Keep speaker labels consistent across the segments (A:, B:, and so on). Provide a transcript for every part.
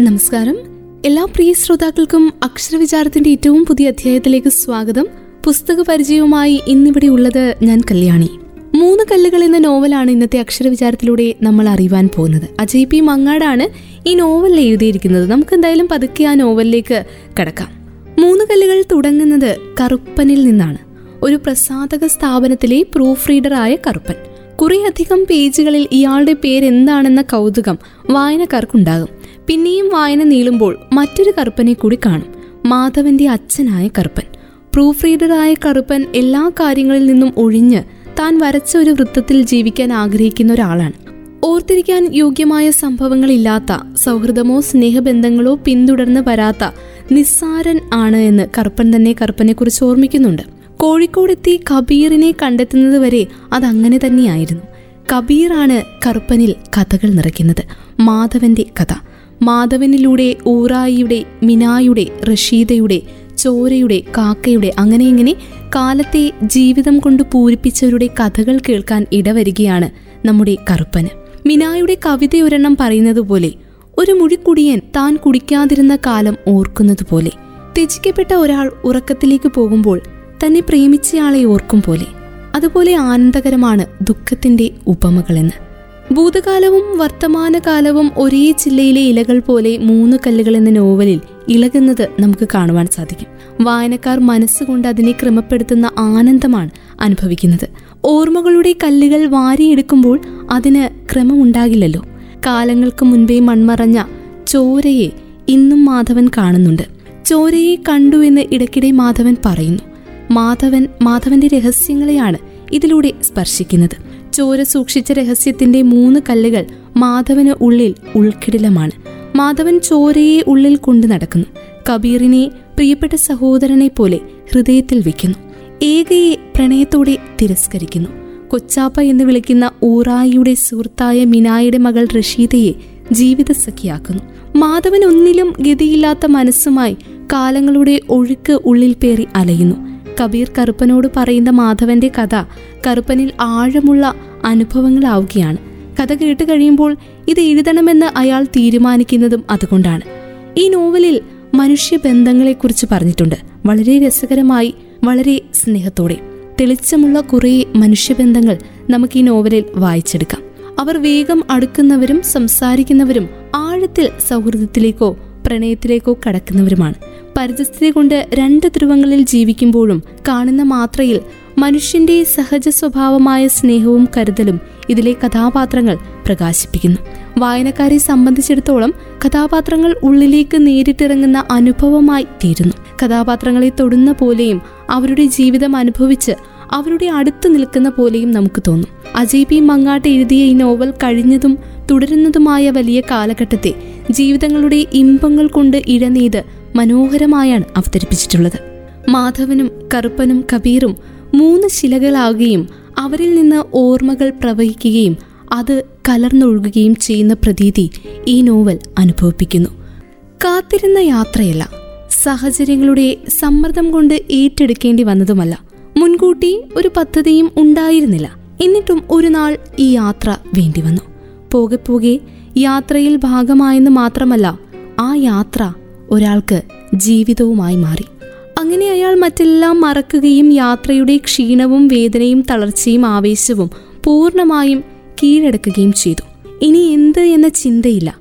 A: നമസ്കാരം. എല്ലാ പ്രിയ ശ്രോതാക്കൾക്കും അക്ഷരവിചാരത്തിന്റെ ഏറ്റവും പുതിയ അധ്യായത്തിലേക്ക് സ്വാഗതം. പുസ്തക പരിചയവുമായി ഇന്നിവിടെ ഉള്ളത് ഞാൻ കല്യാണി. മൂന്ന് കല്ലുകൾ എന്ന നോവലാണ് ഇന്നത്തെ അക്ഷരവിചാരത്തിലൂടെ നമ്മൾ അറിയുവാൻ പോകുന്നത്. അജയ് പി മങ്ങാടാണ് ഈ നോവൽ എഴുതിയിരിക്കുന്നത്. നമുക്ക് എന്തായാലും പതുക്കെ ആ നോവലിലേക്ക് കടക്കാം. മൂന്ന് കല്ലുകൾ തുടങ്ങുന്നത് കറുപ്പനിൽ നിന്നാണ്. ഒരു പ്രസാധക സ്ഥാപനത്തിലെ പ്രൂഫ് റീഡറായ കറുപ്പൻ. കുറേയധികം പേജുകളിൽ ഇയാളുടെ പേരെന്താണെന്ന കൗതുകം വായനക്കാർക്കുണ്ടാകും. പിന്നെയും വായന നീളുമ്പോൾ മറ്റൊരു കറുപ്പനെ കൂടി കാണും. മാധവന്റെ അച്ഛനായ കറുപ്പൻ. പ്രൂഫ് റീഡറായ കറുപ്പൻ എല്ലാ കാര്യങ്ങളിൽ നിന്നും ഒഴിഞ്ഞ് താൻ വരച്ച ഒരു വൃത്തത്തിൽ ജീവിക്കാൻ ആഗ്രഹിക്കുന്ന ഒരാളാണ്. ഓർത്തിരിക്കാൻ യോഗ്യമായ സംഭവങ്ങളില്ലാത്ത സൗഹൃദമോ സ്നേഹബന്ധങ്ങളോ പിന്തുടർന്ന് വരാത്ത നിസ്സാരൻ ആണ് എന്ന് കറുപ്പൻ തന്നെ കറുപ്പനെ കുറിച്ച് ഓർമ്മിക്കുന്നുണ്ട്. കോഴിക്കോടെത്തി കബീറിനെ കണ്ടെത്തുന്നത് വരെ അതങ്ങനെ തന്നെയായിരുന്നു. കബീറാണ് കറുപ്പനിൽ കഥകൾ നിറയ്ക്കുന്നത്. മാധവന്റെ കഥ. മാധവനിലൂടെ ഊറായിയുടെ മിനായുടെ റഷീദയുടെ ചോരയുടെ കാക്കയുടെ അങ്ങനെ ഇങ്ങനെ കാലത്തെ ജീവിതം കൊണ്ട് പൂരിപ്പിച്ചവരുടെ കഥകൾ കേൾക്കാൻ ഇടവരികയാണ് നമ്മുടെ കറുപ്പന്. മിനായുടെ കവിത ഒരെണ്ണം പറയുന്നത് പോലെ ഒരു മുഴിക്കുടിയൻ താൻ കുടിക്കാതിരുന്ന കാലം ഓർക്കുന്നത് പോലെ ത്യജിക്കപ്പെട്ട ഒരാൾ ഉറക്കത്തിലേക്ക് പോകുമ്പോൾ തന്നെ പ്രേമിച്ചയാളെ ഓർക്കും പോലെ അതുപോലെ ആനന്ദകരമാണ് ദുഃഖത്തിന്റെ ഉപമകളെന്ന്. ഭൂതകാലവും വർത്തമാനകാലവും ഒരേ ജില്ലയിലെ ഇലകൾ പോലെ മൂന്ന് കല്ലുകൾ എന്ന നോവലിൽ ഇളകുന്നത് നമുക്ക് കാണുവാൻ സാധിക്കും. വായനക്കാർ മനസ്സുകൊണ്ട് അതിനെ ക്രമപ്പെടുത്തുന്ന ആനന്ദമാണ് അനുഭവിക്കുന്നത്. ഓർമ്മകളുടെ കല്ലുകൾ വാരിയെടുക്കുമ്പോൾ അതിന് ക്രമമുണ്ടാകില്ലല്ലോ. കാലങ്ങൾക്ക് മുൻപേ മൺമറഞ്ഞ ചോരയെ ഇന്നും മാധവൻ കാണുന്നുണ്ട്. ചോരയെ കണ്ടു എന്ന് ഇടയ്ക്കിടെ മാധവൻ പറയുന്നു. മാധവൻ മാധവന്റെ രഹസ്യങ്ങളെയാണ് ഇതിലൂടെ സ്പർശിക്കുന്നത്. ചോര സൂക്ഷിച്ച രഹസ്യത്തിന്റെ മൂന്ന് കല്ലുകൾ മാധവന് ഉള്ളിൽ ഉൾക്കിടിലമാണ്. മാധവൻ ചോരയെ ഉള്ളിൽ കൊണ്ടു നടക്കുന്നു. കബീറിനെ പ്രിയപ്പെട്ട സഹോദരനെ പോലെ ഹൃദയത്തിൽ വയ്ക്കുന്നു ഏകയെ പ്രണയത്തോടെ തിരസ്കരിക്കുന്നു. കൊച്ചാപ്പ എന്ന് വിളിക്കുന്ന ഊറായിയുടെ സുഹൃത്തായ മിനായുടെ മകൾ റഷീദയെ ജീവിതസഖിയാക്കുന്നു. മാധവൻ ഒന്നിലും ഗതിയില്ലാത്ത മനസ്സുമായി കാലങ്ങളുടെ ഒഴുക്ക് ഉള്ളിൽ പേറി അലയുന്നു. കബീർ കറുപ്പനോട് പറയുന്ന മാധവന്റെ കഥ കറുപ്പനിൽ ആഴമുള്ള അനുഭവങ്ങളാവുകയാണ്. കഥ കേട്ട് കഴിയുമ്പോൾ ഇത് എഴുതണമെന്ന് അയാൾ തീരുമാനിക്കുന്നതും അതുകൊണ്ടാണ്. ഈ നോവലിൽ മനുഷ്യബന്ധങ്ങളെക്കുറിച്ച് പറഞ്ഞിട്ടുണ്ട്. വളരെ രസകരമായി വളരെ സ്നേഹത്തോടെ. തെളിച്ചമുള്ള കുറേ മനുഷ്യബന്ധങ്ങൾ നമുക്ക് ഈ നോവലിൽ വായിച്ചെടുക്കാം. അവർ വേഗം അടുക്കുന്നവരും സംസാരിക്കുന്നവരും ആഴത്തിൽ സൗഹൃദത്തിലേക്കോ പ്രണയത്തിലേക്കോ കടക്കുന്നവരുമാണ്. പരിതസ്ഥിതി കൊണ്ട് രണ്ട് ധ്രുവങ്ങളിൽ ജീവിക്കുമ്പോഴും കാണുന്ന മാത്രയിൽ മനുഷ്യന്റെ സഹജ സ്വഭാവമായ സ്നേഹവും കരുതലും ഇതിലെ കഥാപാത്രങ്ങൾ പ്രകാശിപ്പിക്കുന്നു. വായനക്കാരെ സംബന്ധിച്ചിടത്തോളം കഥാപാത്രങ്ങൾ ഉള്ളിലേക്ക് നേരിട്ടിറങ്ങുന്ന അനുഭവമായി തീരുന്നു. കഥാപാത്രങ്ങളെ തൊടുന്ന പോലെയും അവരുടെ ജീവിതം അനുഭവിച്ച് അവരുടെ അടുത്ത് നിൽക്കുന്ന പോലെയും നമുക്ക് തോന്നും. അജയ് പി മങ്ങാട്ട് എഴുതിയ ഈ നോവൽ കഴിഞ്ഞതും തുടരുന്നതുമായ വലിയ കാലഘട്ടത്തെ ജീവിതങ്ങളുടെ ഇമ്പങ്ങൾ കൊണ്ട് ഇഴനെയ്ത് മനോഹരമായാണ് അവതരിപ്പിച്ചിട്ടുള്ളത്. മാധവനും കറുപ്പനും കബീറും മൂന്ന് ശിലകളാകുകയും അവരിൽ നിന്ന് ഓർമ്മകൾ പ്രവഹിക്കുകയും അത് കലർന്നൊഴുകുകയും ചെയ്യുന്ന പ്രതീതി ഈ നോവൽ അനുഭവിപ്പിക്കുന്നു. കാത്തിരുന്ന യാത്രയല്ല സാഹചര്യങ്ങളുടെ സമ്മർദ്ദം കൊണ്ട് ഏറ്റെടുക്കേണ്ടി വന്നതുമല്ല. മുൻകൂട്ടി ഒരു പദ്ധതിയും ഉണ്ടായിരുന്നില്ല. എന്നിട്ടും ഒരു നാൾ ഈ യാത്ര വേണ്ടി വന്നു. പോകെ പോകെ യാത്രയിൽ ഭാഗമായെന്ന് മാത്രമല്ല ആ യാത്ര ഒരാൾക്ക് ജീവിതവുമായി മാറി. അങ്ങനെ അയാൾ മറ്റെല്ലാം മറക്കുകയും യാത്രയുടെ ക്ഷീണവും വേദനയും തളർച്ചയും ആവേശവും പൂർണമായും കീഴടക്കുകയും ചെയ്തു. ഇനി എന്ത് എന്ന ചിന്തയില്ല.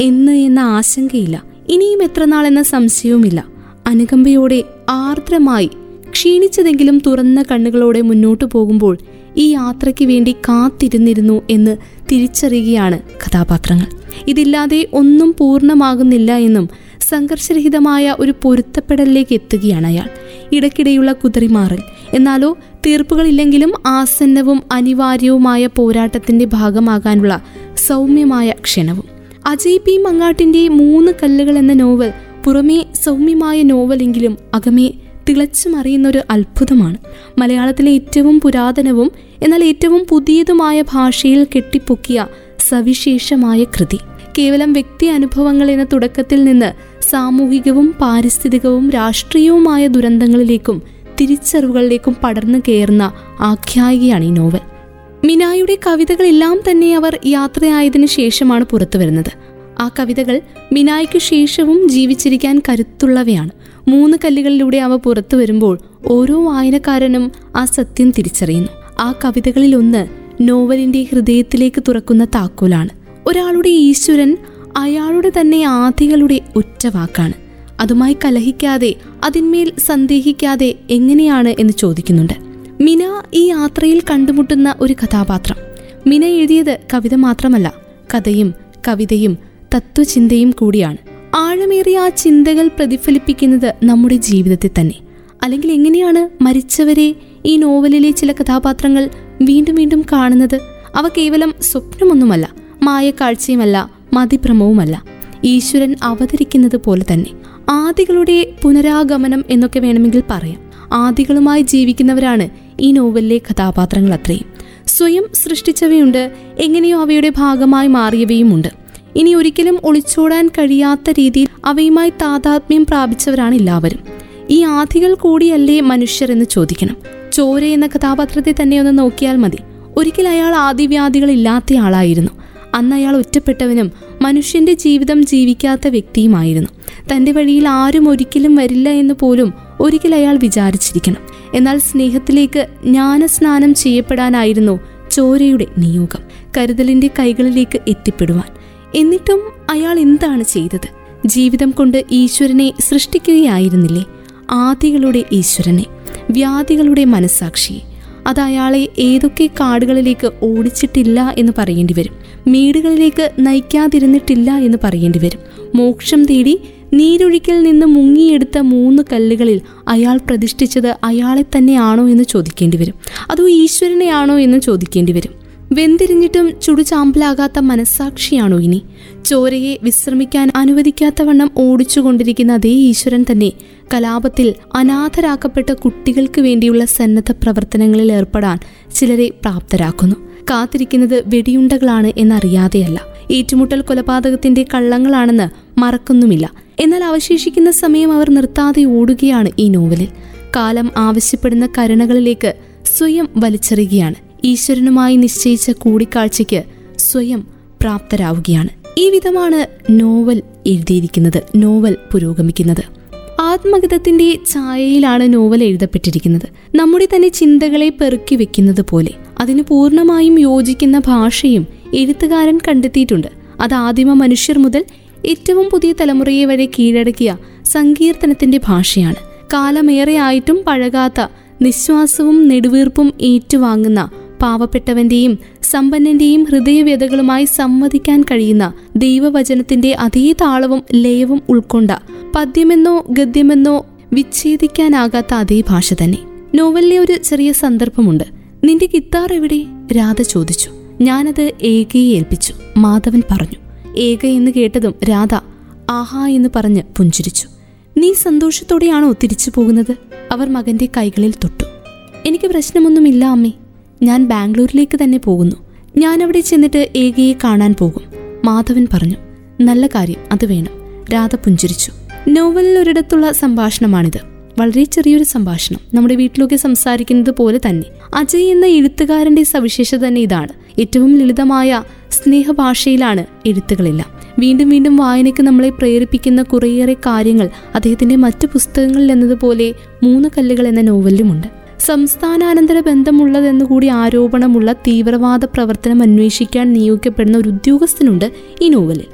A: എന്ന് എന്ന ആശങ്കയില്ല. ഇനിയും എത്ര നാൾ എന്ന സംശയവുമില്ല. അനുകമ്പയോടെ ആർദ്രമായി ക്ഷീണിച്ചതെങ്കിലും തുറന്ന കണ്ണുകളോടെ മുന്നോട്ടു പോകുമ്പോൾ ഈ യാത്രയ്ക്ക് വേണ്ടി കാത്തിരുന്നിരുന്നു എന്ന് തിരിച്ചറിയുകയാണ് കഥാപാത്രങ്ങൾ. ഇതില്ലാതെ ഒന്നും പൂർണമാകുന്നില്ല എന്നും സംഘർഷരഹിതമായ ഒരു പൊരുത്തപ്പെടലിലേക്ക് എത്തുകയാണ് അയാൾ. ഇടയ്ക്കിടെയുള്ള കുതിറിമാറൽ. എന്നാലോ തീർപ്പുകളില്ലെങ്കിലും ആസന്നവും അനിവാര്യവുമായ പോരാട്ടത്തിന്റെ ഭാഗമാകാനുള്ള സൗമ്യമായ ക്ഷണവും. അജയ് പി. മങ്ങാട്ടിന്റെ മൂന്ന് കല്ലുകൾ എന്ന നോവൽ പുറമേ സൗമ്യമായ നോവലെങ്കിലും അകമേ തിളച്ചു തിളച്ചുമറിയുന്ന ഒരു അത്ഭുതമാണ്. മലയാളത്തിലെ ഏറ്റവും പുരാതനവും എന്നാൽ ഏറ്റവും പുതിയതുമായ ഭാഷയിൽ കെട്ടിപ്പൊക്കിയ സവിശേഷമായ കൃതി. കേവലം വ്യക്തി അനുഭവങ്ങൾ എന്ന തുടക്കത്തിൽ നിന്ന് സാമൂഹികവും പാരിസ്ഥിതികവും രാഷ്ട്രീയവുമായ ദുരന്തങ്ങളിലേക്കും തിരിച്ചറിവുകളിലേക്കും പടർന്നു കയറുന്ന ആഖ്യായികയാണ് ഈ നോവൽ. മിനായുടെ കവിതകളെല്ലാം തന്നെ അവർ യാത്രയായതിനു ശേഷമാണ് പുറത്തു വരുന്നത്. ആ കവിതകൾ മിനായ്ക്ക് ശേഷവും ജീവിച്ചിരിക്കാൻ കരുത്തുള്ളവയാണ്. മൂന്ന് കല്ലുകളിലൂടെ അവ പുറത്തു വരുമ്പോൾ ഓരോ വായനക്കാരനും ആ സത്യം തിരിച്ചറിയുന്നു. ആ കവിതകളിലൊന്ന് നോവലിന്റെ ഹൃദയത്തിലേക്ക് തുറക്കുന്ന താക്കോലാണ്. ഒരാളുടെ ഈശ്വരൻ അയാളുടെ തന്നെ ആദികളുടെ ഒറ്റ വാക്കാണ് അതുമായി കലഹിക്കാതെ അതിന്മേൽ സന്ദേഹിക്കാതെ എങ്ങനെയാണ് എന്ന് ചോദിക്കുന്നുണ്ട്. മിന ഈ യാത്രയിൽ കണ്ടുമുട്ടുന്ന ഒരു കഥാപാത്രം. മിന എഴുതിയത് കവിത മാത്രമല്ല കഥയും കവിതയും തത്വചിന്തയും കൂടിയാണ്. ആഴമേറിയ ആ ചിന്തകൾ പ്രതിഫലിപ്പിക്കുന്നത് നമ്മുടെ ജീവിതത്തിൽ തന്നെ. അല്ലെങ്കിൽ എങ്ങനെയാണ് മരിച്ചവരെ ഈ നോവലിലെ ചില കഥാപാത്രങ്ങൾ വീണ്ടും വീണ്ടും കാണുന്നത്? അവ കേവലം സ്വപ്നമൊന്നുമല്ല മായ കാഴ്ചയുമല്ല മതിഭ്രമവുമല്ല. ഈശ്വരൻ അവതരിക്കുന്നത് പോലെ തന്നെ. ആദികളുടെ പുനരാഗമനം എന്നൊക്കെ വേണമെങ്കിൽ പറയാം. ആദികളുമായി ജീവിക്കുന്നവരാണ് ഈ നോവലിലെ കഥാപാത്രങ്ങൾ അത്രയും. സ്വയം സൃഷ്ടിച്ചവയുണ്ട് എങ്ങനെയോ അവയുടെ ഭാഗമായി മാറിയവയുമുണ്ട്. ഇനി ഒരിക്കലും ഒളിച്ചോടാൻ കഴിയാത്ത രീതിയിൽ അവയുമായി താതാത്മ്യം പ്രാപിച്ചവരാണ് എല്ലാവരും. ഈ ആധികൾ കൂടിയല്ലേ മനുഷ്യർ എന്ന് ചോദിക്കണം. ചോര എന്ന കഥാപാത്രത്തെ തന്നെ ഒന്ന് നോക്കിയാൽ മതി. ഒരിക്കൽ അയാൾ ആദിവ്യാധികൾ ഇല്ലാത്തയാളായിരുന്നു അന്ന് അയാൾ ഒറ്റപ്പെട്ടവനും മനുഷ്യന്റെ ജീവിതം ജീവിക്കാത്ത വ്യക്തിയുമായിരുന്നു. തന്റെ വഴിയിൽ ആരും ഒരിക്കലും വരില്ല എന്ന് പോലും ഒരിക്കൽ അയാൾ വിചാരിച്ചിരിക്കണം. എന്നാൽ സ്നേഹത്തിലേക്ക് ജ്ഞാനസ്നാനം ചെയ്യപ്പെടാനായിരുന്നു ചോരയുടെ നിയോഗം. കരുതലിന്റെ കൈകളിലേക്ക് എത്തിപ്പെടുവാൻ. എന്നിട്ടും അയാൾ എന്താണ് ചെയ്തത്? ജീവിതം കൊണ്ട് ഈശ്വരനെ സൃഷ്ടിക്കുകയായിരുന്നില്ലേ? ആദികളുടെ ഈശ്വരനെ വ്യാധികളുടെ മനസാക്ഷിയെ. അത് അയാളെ ഏതൊക്കെ കാടുകളിലേക്ക് ഓടിച്ചിട്ടില്ല എന്ന് പറയേണ്ടി വരും. മേടുകളിലേക്ക് നയിക്കാതിരുന്നിട്ടില്ല എന്ന് പറയേണ്ടി വരും. മോക്ഷം തേടി നീരൊഴിക്കൽ നിന്ന് മുങ്ങിയെടുത്ത മൂന്ന് കല്ലുകളിൽ അയാൾ പ്രതിഷ്ഠിച്ചത് അയാളെ തന്നെയാണോ എന്ന് ചോദിക്കേണ്ടി വരും. അതോ ഈശ്വരനെയാണോ എന്ന് ചോദിക്കേണ്ടി വരും. വെന്തിരിഞ്ഞിട്ടും ചുടുചാമ്പലാകാത്ത മനസ്സാക്ഷിയാണോ ഇനി? ചോരയെ വിശ്രമിക്കാൻ അനുവദിക്കാത്തവണ്ണം ഓടിച്ചുകൊണ്ടിരിക്കുന്ന അതേ ഈശ്വരൻ തന്നെ കലാപത്തിൽ അനാഥരാക്കപ്പെട്ട കുട്ടികൾക്ക് വേണ്ടിയുള്ള സന്നദ്ധ പ്രവർത്തനങ്ങളിൽ ഏർപ്പെടാൻ ചിലരെ പ്രാപ്തരാക്കുന്നു. കാത്തിരിക്കുന്നത് വെടിയുണ്ടകളാണ് എന്നറിയാതെയല്ല. ഏറ്റുമുട്ടൽ കൊലപാതകത്തിന്റെ കള്ളങ്ങളാണെന്ന് മറക്കുന്നുമില്ല. എന്നാൽ അവശേഷിക്കുന്ന സമയം അവർ നിർത്താതെ ഓടുകയാണ് ഈ നോവലിൽ. കാലം ആവശ്യപ്പെടുന്ന കരുണകളിലേക്ക് സ്വയം വലിച്ചെറിയുകയാണ്. ഈശ്വരനുമായി നിശ്ചയിച്ച കൂടിക്കാഴ്ചയ്ക്ക് സ്വയം പ്രാപ്തരാവുകയാണ്. ഈ വിധമാണ് നോവൽ എഴുതിയിരിക്കുന്നത് നോവൽ പുരോഗമിക്കുന്നത്. ആത്മഗതത്തിന്റെ ഛായയിലാണ് നോവൽ എഴുതപ്പെട്ടിരിക്കുന്നത്. നമ്മുടെ തന്നെ ചിന്തകളെ പെറുക്കി വെക്കുന്നത് പോലെ അതിന് പൂർണമായും യോജിക്കുന്ന ഭാഷയും എഴുത്തുകാരൻ കണ്ടെത്തിയിട്ടുണ്ട്. അത് ആദിമ മനുഷ്യർ മുതൽ ഏറ്റവും പുതിയ തലമുറയെ വരെ കീഴടക്കിയ സങ്കീർത്തനത്തിന്റെ ഭാഷയാണ്. കാലമേറെയായിട്ടും പഴകാത്ത നിശ്വാസവും നെടുവീർപ്പും ഏറ്റുവാങ്ങുന്ന പാവപ്പെട്ടവന്റെയും സമ്പന്നന്റെയും ഹൃദയവ്യതകളുമായി സംവദിക്കാൻ കഴിയുന്ന ദൈവവചനത്തിന്റെ അതേ താളവും ലയവും ഉൾക്കൊണ്ട പദ്യമെന്നോ ഗദ്യമെന്നോ വിച്ഛേദിക്കാനാകാത്ത അതേ ഭാഷ തന്നെ. നോവലിലെ ഒരു ചെറിയ സന്ദർഭമുണ്ട്. നിന്റെ ഗിത്താർ എവിടെ? രാധ ചോദിച്ചു. ഞാനത് ഏകയെ ഏൽപ്പിച്ചു മാധവൻ പറഞ്ഞു. ഏക എന്ന് കേട്ടതും രാധ ആഹാ എന്ന് പറഞ്ഞ് പുഞ്ചിരിച്ചു. നീ സന്തോഷത്തോടെയാണോ തിരിച്ചു പോകുന്നത്? അവർ മകന്റെ കൈകളിൽ തൊട്ടു. എനിക്ക് പ്രശ്നമൊന്നുമില്ല അമ്മേ. ഞാൻ ബാംഗ്ലൂരിലേക്ക് തന്നെ പോകുന്നു. ഞാൻ അവിടെ ചെന്നിട്ട് ഏകയെ കാണാൻ പോകും. മാധവൻ പറഞ്ഞു നല്ല കാര്യം അത് വേണം. രാധ പുഞ്ചിരിച്ചു. നോവലിൽ ഒരിടത്തുള്ള സംഭാഷണമാണിത്. വളരെ ചെറിയൊരു സംഭാഷണം. നമ്മുടെ വീട്ടിലൊക്കെ സംസാരിക്കുന്നത് പോലെ തന്നെ. അജയ് എന്ന എഴുത്തുകാരന്റെ സവിശേഷത തന്നെ ഇതാണ്. ഏറ്റവും ലളിതമായ സ്നേഹഭാഷയിലാണ് എഴുത്തുകളെല്ലാം. വീണ്ടും വീണ്ടും വായനയ്ക്ക് നമ്മളെ പ്രേരിപ്പിക്കുന്ന കുറേയേറെ കാര്യങ്ങൾ അദ്ദേഹത്തിന്റെ മറ്റു പുസ്തകങ്ങളിൽ എന്നതുപോലെ മൂന്ന് കല്ലുകൾ എന്ന നോവലിലുമുണ്ട്. സംസ്ഥാനാനന്തര ബന്ധമുള്ളതെന്നുകൂടി ആരോപണമുള്ള തീവ്രവാദ പ്രവർത്തനം അന്വേഷിക്കാൻ നിയോഗിക്കപ്പെടുന്ന ഒരു ഉദ്യോഗസ്ഥനുണ്ട് ഈ നോവലിൽ.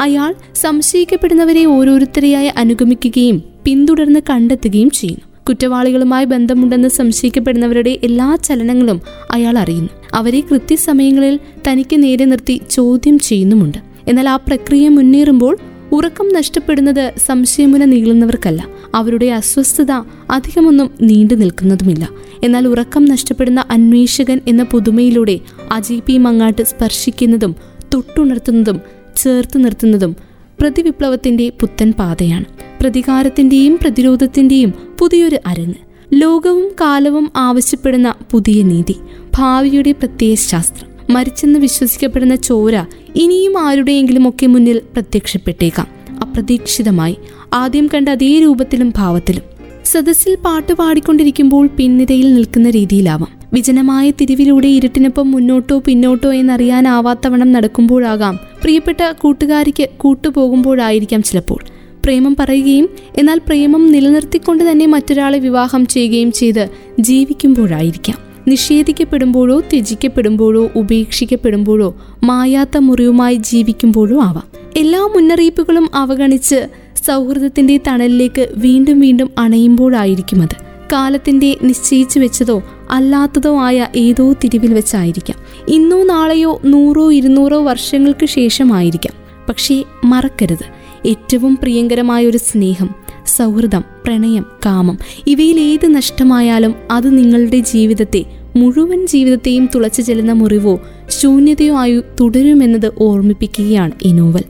A: അയാൾ സംശയിക്കപ്പെടുന്നവരെ ഓരോരുത്തരെയായി അനുഗമിക്കുകയും പിന്തുടർന്ന് കണ്ടെത്തുകയും ചെയ്യുന്നു. കുറ്റവാളികളുമായി ബന്ധമുണ്ടെന്ന് സംശയിക്കപ്പെടുന്നവരുടെ എല്ലാ ചലനങ്ങളും അയാൾ അറിയുന്നു. അവരെ കൃത്യസമയങ്ങളിൽ തനിക്ക് നേരെ നിർത്തി ചോദ്യം ചെയ്യുന്നുമുണ്ട്. എന്നാൽ ആ പ്രക്രിയ മുന്നേറുമ്പോൾ ഉറക്കം നഷ്ടപ്പെടുന്നത് സംശയമുന നീളുന്നവർക്കല്ല. അവരുടെ അസ്വസ്ഥത അധികമൊന്നും നീണ്ടു നിൽക്കുന്നതുമില്ല. എന്നാൽ ഉറക്കം നഷ്ടപ്പെടുന്ന അന്വേഷകൻ എന്ന പുതുമയിലൂടെ അജയ് പി മങ്ങാട്ട് സ്പർശിക്കുന്നതും തൊട്ടുണർത്തുന്നതും ചേർത്ത് നിർത്തുന്നതും പ്രതിവിപ്ലവത്തിന്റെ പുത്തൻ പാതയാണ്. പ്രതികാരത്തിന്റെയും പ്രതിരോധത്തിന്റെയും പുതിയൊരു അരങ്ങ്. ലോകവും കാലവും ആവശ്യപ്പെടുന്ന പുതിയ നീതി. ഭാവിയുടെ ശാസ്ത്രം മരിച്ചെന്ന് വിശ്വസിക്കപ്പെടുന്ന ചോര ഇനിയും ആരുടെയെങ്കിലും ഒക്കെ മുന്നിൽ പ്രത്യക്ഷപ്പെട്ടേക്കാം. അപ്രതീക്ഷിതമായി. ആദ്യം കണ്ട അതേ രൂപത്തിലും ഭാവത്തിലും. സദസ്സിൽ പാട്ട് പാടിക്കൊണ്ടിരിക്കുമ്പോൾ പിന്നിരയിൽ നിൽക്കുന്ന രീതിയിലാവാം. വിജനമായ തിരിവിലൂടെ ഇരുട്ടിനൊപ്പം മുന്നോട്ടോ പിന്നോട്ടോ എന്നറിയാനാവാത്തവണ്ണം നടക്കുമ്പോഴാകാം. പ്രിയപ്പെട്ട കൂട്ടുകാരിക്ക് കൂട്ടുപോകുമ്പോഴായിരിക്കാം ചിലപ്പോൾ. പ്രേമം പറയുകയും എന്നാൽ പ്രേമം നിലനിർത്തിക്കൊണ്ട് തന്നെ മറ്റൊരാളെ വിവാഹം ചെയ്യുകയും ചെയ്ത് ജീവിക്കുമ്പോഴായിരിക്കാം. നിഷേധിക്കപ്പെടുമ്പോഴോ ത്യജിക്കപ്പെടുമ്പോഴോ ഉപേക്ഷിക്കപ്പെടുമ്പോഴോ മായാത്ത മുറിവുമായി ജീവിക്കുമ്പോഴോ ആവാം. എല്ലാ മുന്നറിയിപ്പുകളും അവഗണിച്ച് സൗഹൃദത്തിന്റെ തണലിലേക്ക് വീണ്ടും വീണ്ടും അണയുമ്പോഴായിരിക്കും അത്. കാലത്തിന്റെ നിശ്ചയിച്ചു വെച്ചതോ അല്ലാത്തതോ ആയ ഏതോ തിരിവിൽ വെച്ചായിരിക്കാം. ഇന്നോ നാളെയോ നൂറോ ഇരുന്നൂറോ വർഷങ്ങൾക്ക് ശേഷമായിരിക്കാം. പക്ഷേ മറക്കരുത്. ഏറ്റവും പ്രിയങ്കരമായ ഒരു സ്നേഹം സൗഹൃദം പ്രണയം കാമം ഇവയിൽ ഏത് നഷ്ടമായാലും അത് നിങ്ങളുടെ ജീവിതത്തെ മുഴുവൻ ജീവിതത്തെയും തുളച്ചു ചെല്ലുന്ന മുറിവോ ശൂന്യതയോ ആയി തുടരുമെന്നത് ഓർമ്മിപ്പിക്കുകയാണ് ഈ നോവൽ.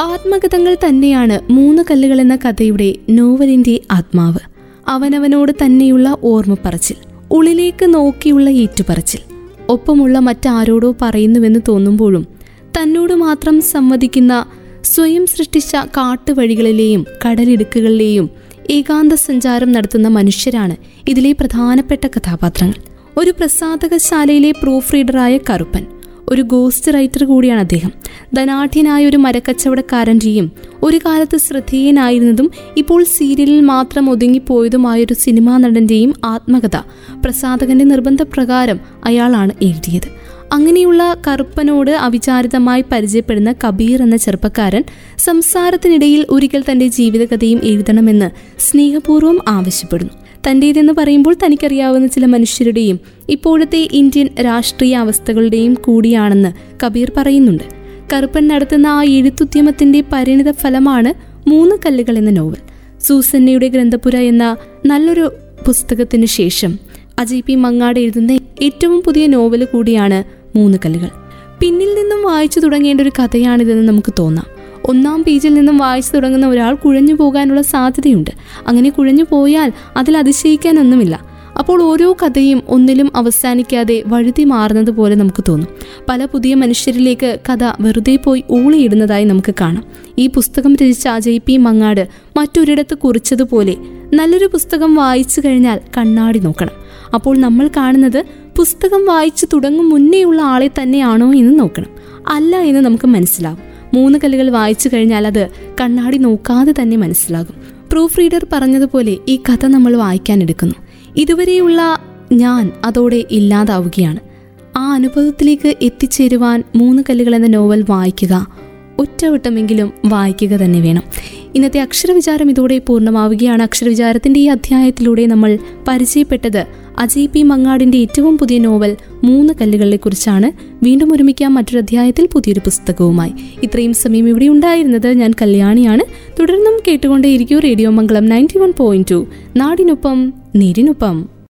A: ആത്മകഥങ്ങൾ തന്നെയാണ് മൂന്ന് കല്ലുകൾ എന്ന കഥയുടെ നോവലിന്റെ ആത്മാവ്. അവനവനോട് തന്നെയുള്ള ഓർമ്മ പറച്ചിൽ ഉള്ളിലേക്ക് നോക്കിയുള്ള ഏറ്റുപറച്ചിൽ. ഒപ്പമുള്ള മറ്റാരോടോ പറയുന്നുവെന്ന് തോന്നുമ്പോഴും തന്നോട് മാത്രം സംവദിക്കുന്ന സ്വയം സൃഷ്ടിച്ച കാട്ടുവഴികളിലെയും കടലിടുക്കുകളിലെയും ഏകാന്ത സഞ്ചാരം നടത്തുന്ന മനുഷ്യരാണ് ഇതിലെ പ്രധാനപ്പെട്ട കഥാപാത്രങ്ങൾ. ഒരു പ്രസാധകശാലയിലെ പ്രൂഫ് റീഡറായ കറുപ്പൻ ഒരു ഗോസ്റ്റ് റൈറ്റർ കൂടിയാണ് അദ്ദേഹം. ധനാഠ്യനായ ഒരു മരക്കച്ചവടക്കാരന്റെയും ഒരു കാലത്ത് ശ്രദ്ധേയനായിരുന്നതും ഇപ്പോൾ സീരിയലിൽ മാത്രം ഒതുങ്ങിപ്പോയതുമായൊരു സിനിമാ നടന്റെയും ആത്മകഥ പ്രസാധകന്റെ നിർബന്ധപ്രകാരം അയാളാണ് എഴുതിയത്. അങ്ങനെയുള്ള കറുപ്പനോട് അവിചാരിതമായി പരിചയപ്പെടുന്ന കബീർ എന്ന ചെറുപ്പക്കാരൻ സംസാരത്തിനിടയിൽ ഒരിക്കൽ തന്റെ ജീവിതകഥയും എഴുതണമെന്ന് സ്നേഹപൂർവം ആവശ്യപ്പെടുന്നു. തന്റേതെന്ന് പറയുമ്പോൾ തനിക്കറിയാവുന്ന ചില മനുഷ്യരുടെയും ഇപ്പോഴത്തെ ഇന്ത്യൻ രാഷ്ട്രീയ അവസ്ഥകളുടെയും കൂടിയാണെന്ന് കബീർ പറയുന്നുണ്ട്. കറുപ്പൻ നടത്തുന്ന ആ എഴുത്തുദ്യമത്തിന്റെ പരിണിത ഫലമാണ് മൂന്ന് കല്ലുകൾ എന്ന നോവൽ. സൂസന്നയുടെ ഗ്രന്ഥപുര എന്ന നല്ലൊരു പുസ്തകത്തിന് ശേഷം അജയ് പി മങ്ങാട് എഴുതുന്ന ഏറ്റവും പുതിയ നോവൽ കൂടിയാണ് മൂന്ന് കല്ലുകൾ. പിന്നിൽ നിന്നും വായിച്ചു തുടങ്ങേണ്ട ഒരു കഥയാണിതെന്ന് നമുക്ക് തോന്നാം. ഒന്നാം പേജിൽ നിന്നും വായിച്ചു തുടങ്ങുന്ന ഒരാൾ കുഴഞ്ഞു പോകാനുള്ള സാധ്യതയുണ്ട്. അങ്ങനെ കുഴഞ്ഞു പോയാൽ അതിൽ അതിശയിക്കാനൊന്നുമില്ല. അപ്പോൾ ഓരോ കഥയും ഒന്നിലും അവസാനിക്കാതെ വഴുതി മാറുന്നത് പോലെ നമുക്ക് തോന്നും. പല പുതിയ മനുഷ്യരിലേക്ക് കഥ വെറുതെ പോയി ഊളിയിടുന്നതായി നമുക്ക് കാണാം. ഈ പുസ്തകം രചിച്ച അജയ് പി മങ്ങാട് മറ്റൊരിടത്ത് കുറിച്ചതുപോലെ നല്ലൊരു പുസ്തകം വായിച്ചു കഴിഞ്ഞാൽ കണ്ണാടി നോക്കണം. അപ്പോൾ നമ്മൾ കാണുന്നത് പുസ്തകം വായിച്ചു തുടങ്ങും മുന്നേയുള്ള ആളെ തന്നെയാണോ എന്ന് നോക്കണം. അല്ല എന്ന് നമുക്ക് മനസ്സിലാവും. മൂന്ന് കല്ലുകൾ വായിച്ചു കഴിഞ്ഞാൽ അത് കണ്ണാടി നോക്കാതെ തന്നെ മനസ്സിലാകും. പ്രൂഫ് റീഡർ പറഞ്ഞതുപോലെ ഈ കഥ നമ്മൾ വായിക്കാൻ എടുക്കുന്നു. ഇതുവരെയുള്ള ഞാൻ അതോടെ ഇല്ലാതാവുകയാണ്. ആ അനുഭവത്തിലേക്ക് എത്തിച്ചേരുവാൻ മൂന്ന് കല്ലുകൾ എന്ന നോവൽ വായിക്കുക ഒറ്റവട്ടമെങ്കിലും വായിക്കുക തന്നെ വേണം. ഇന്നത്തെ അക്ഷരവിചാരം ഇതോടെ പൂർണമാവുകയാണ്. അക്ഷരവിചാരത്തിന്റെ ഈ അധ്യായത്തിലൂടെ നമ്മൾ പരിചയപ്പെട്ടത് അജയ് പി. മങ്ങാടിന്റെ ഏറ്റവും പുതിയ നോവൽ മൂന്ന് കല്ലുകളെ കുറിച്ചാണ് വീണ്ടും ഒരുമിക്കാം മറ്റൊരു അധ്യായത്തിൽ പുതിയൊരു പുസ്തകവുമായി. ഇത്രയും സമയം ഇവിടെ ഉണ്ടായിരുന്നത് ഞാൻ കല്യാണിയാണ്. തുടർന്നും കേട്ടുകൊണ്ടേയിരിക്കും radio Mangalam ninety one point two. നാടിനൊപ്പം നേരിനൊപ്പം.